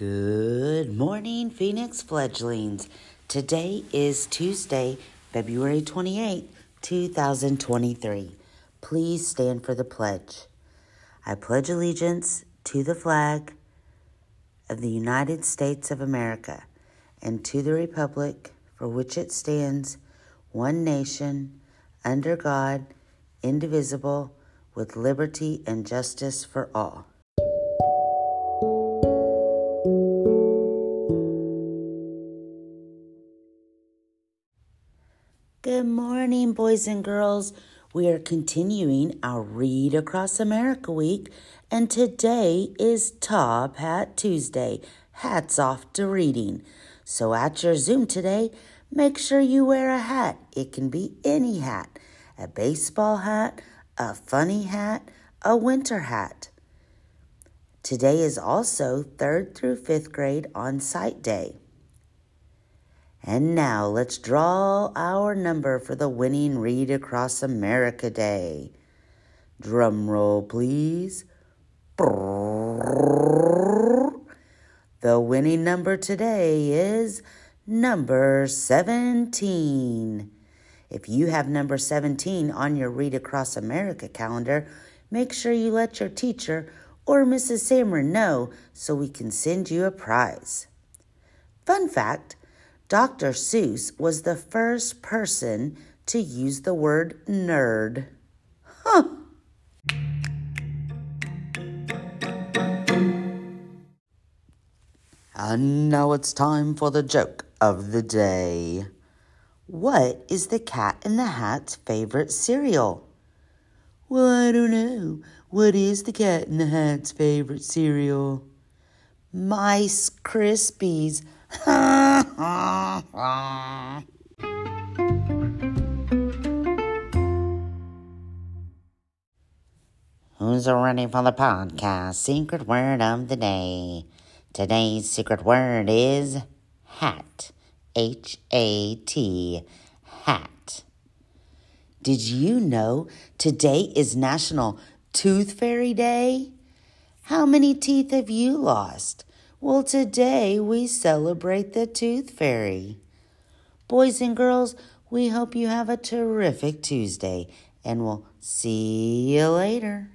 Good morning, Phoenix fledglings. Today is Tuesday, February 28, 2023. Please stand for the pledge. I pledge allegiance to the flag of the United States of America and to the republic for which it stands, one nation, under God, indivisible, with liberty and justice for all. Good morning, boys and girls. We are continuing our Read Across America week, and today is Top Hat Tuesday. Hats off to reading. So, at your Zoom today, make sure you wear a hat. It can be any hat a baseball hat, a funny hat, a winter hat. Today is also third through fifth grade on site day. And now let's draw our number for the winning Read Across America Day. Drum roll, please. The winning number today is number 17. If you have number 17 on your Read Across America calendar, make sure you let your teacher or Mrs. Sammer know so we can send you a prize. Fun fact Dr. Seuss was the first person to use the word nerd. Huh. And now it's time for the joke of the day. What is the cat in the hat's favorite cereal? Well, I don't know. What is the cat in the hat's favorite cereal? Mice Krispies. Who's ready for the podcast? Secret word of the day. Today's secret word is hat. H A T. Hat. Did you know today is National Tooth Fairy Day? How many teeth have you lost? Well, today we celebrate the Tooth Fairy. Boys and girls, we hope you have a terrific Tuesday, and we'll see you later.